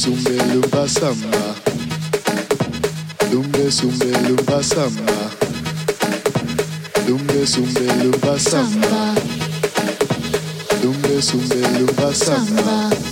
Zumbe lumba samba. Lumbe zumbe lumba samba. Lumbe zumbe lumba samba. Lumbe zumbe lumba samba.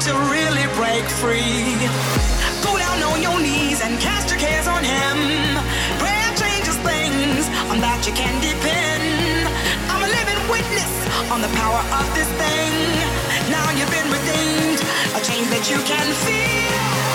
To really break free. Go down on your knees and cast your cares on Him. Prayer changes things, on that you can depend. I'm a living witness on the power of this thing. Now you've been redeemed, a change that you can feel.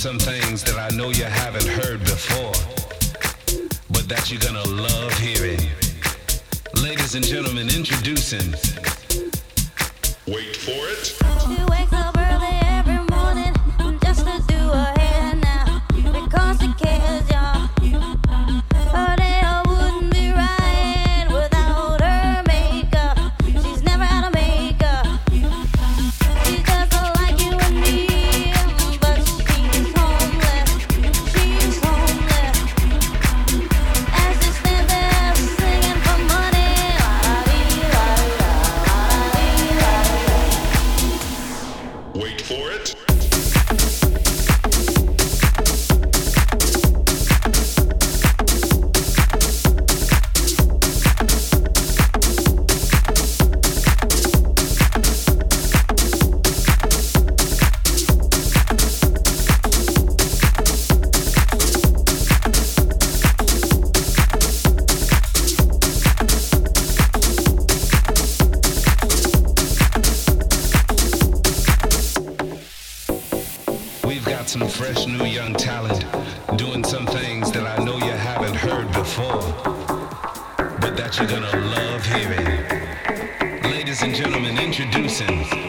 something but that you're gonna love hearing. Ladies and gentlemen, introducing.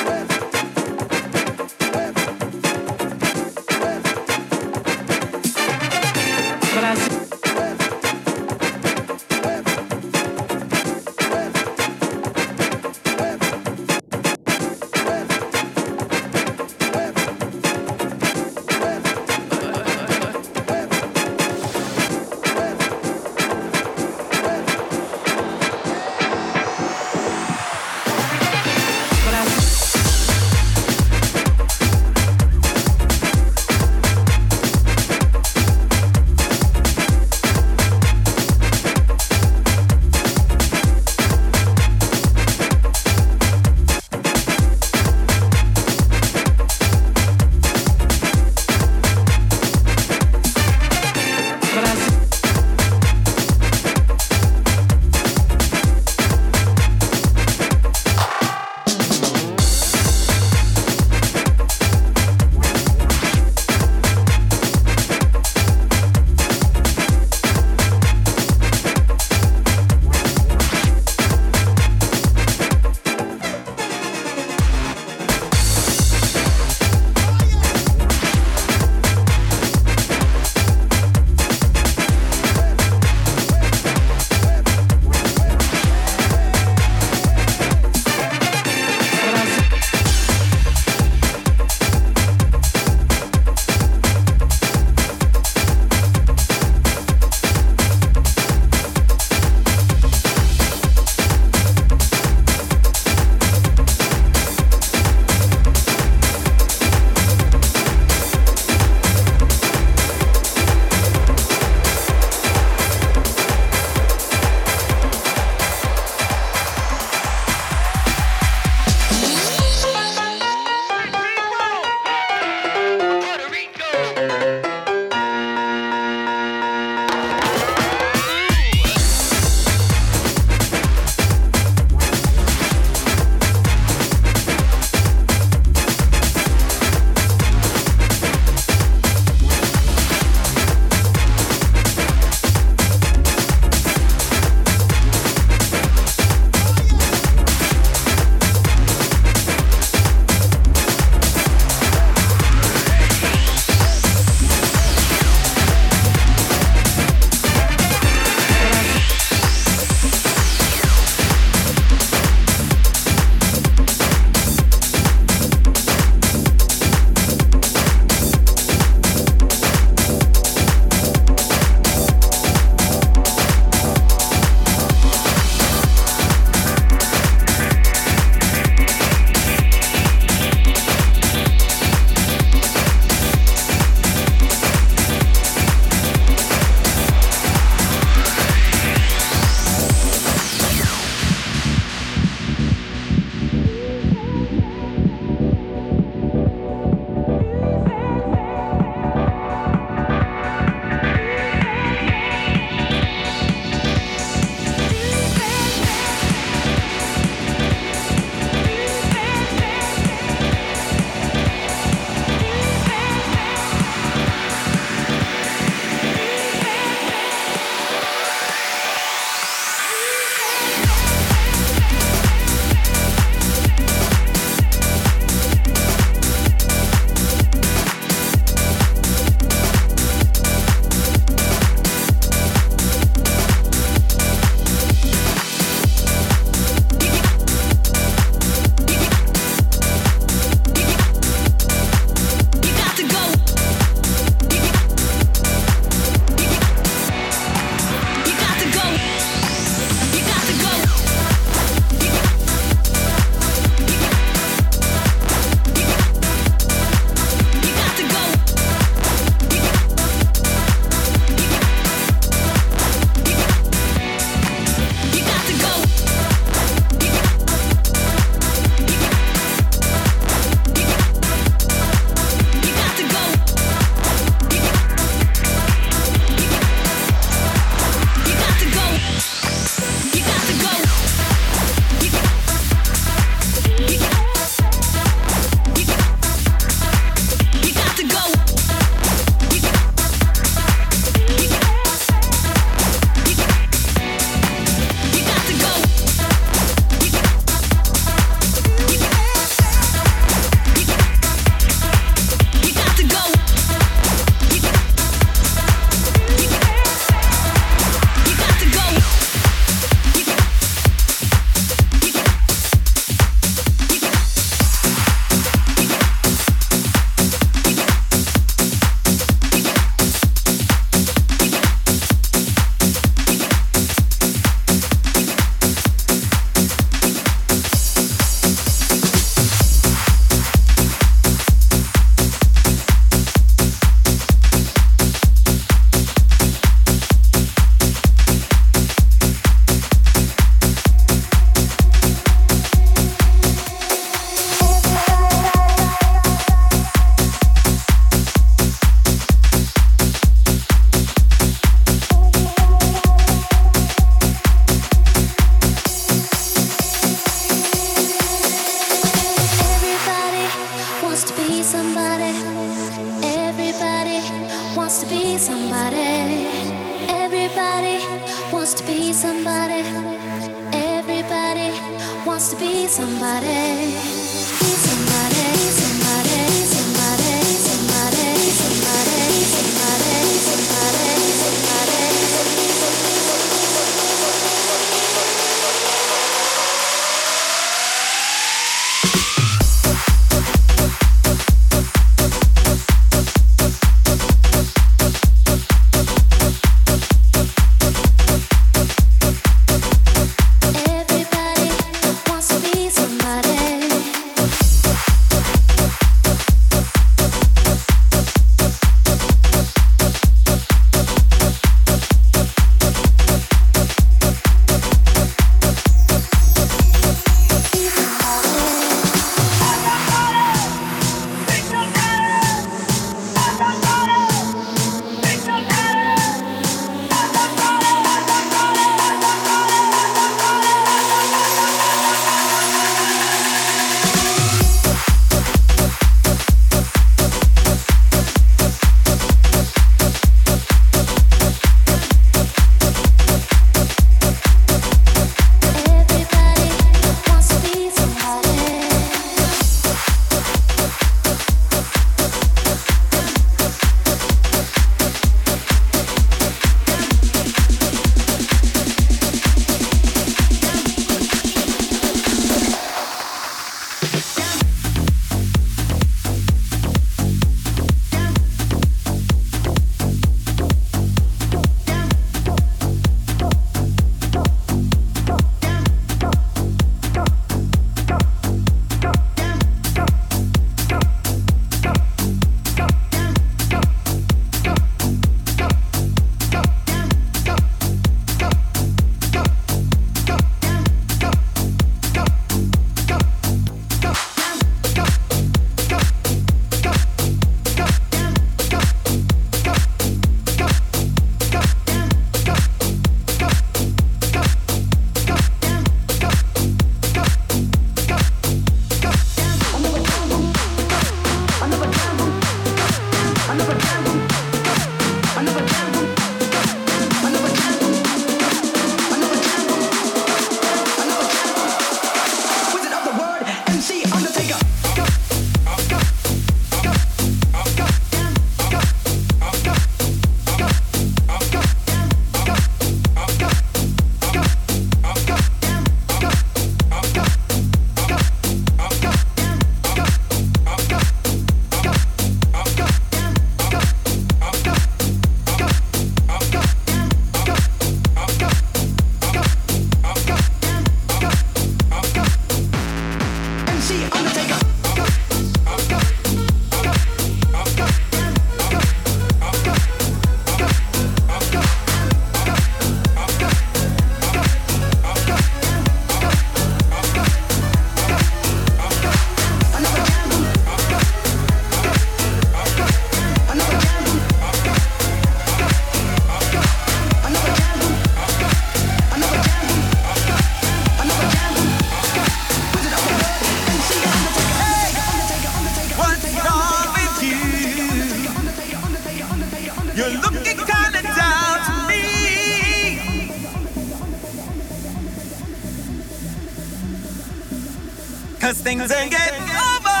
things and get over.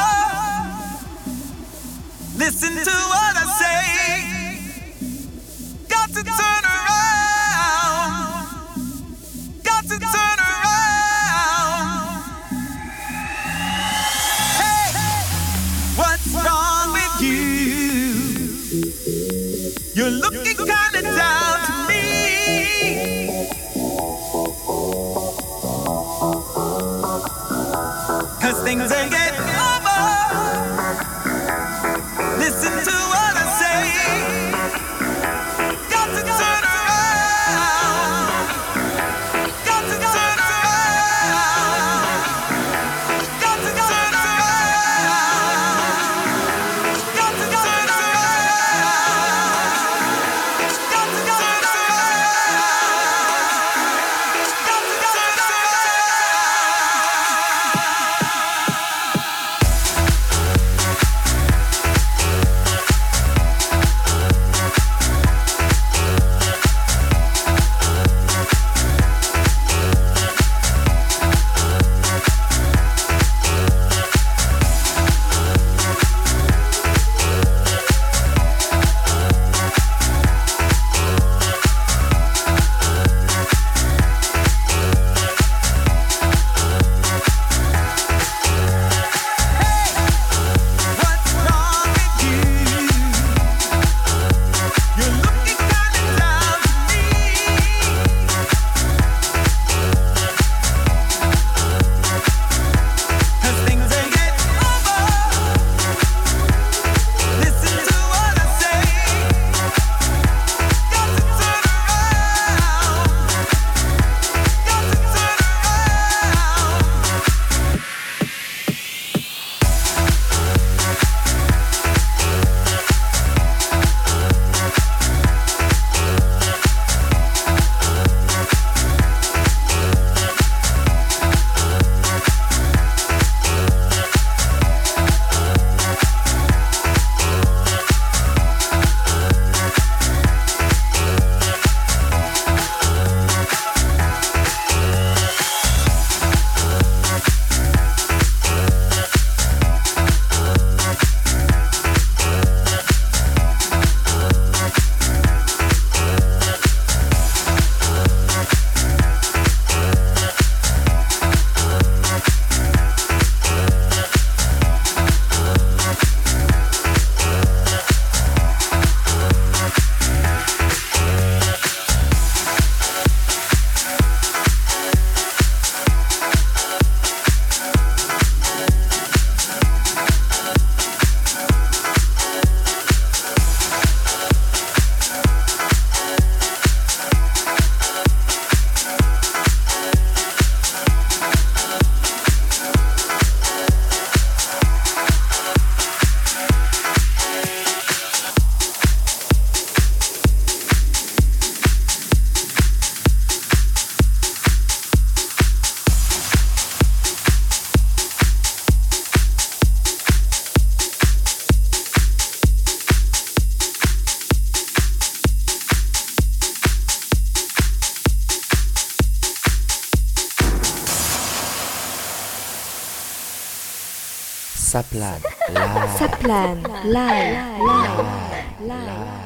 Listen to what I say. Got to. làn, làn, làn, làn, làn.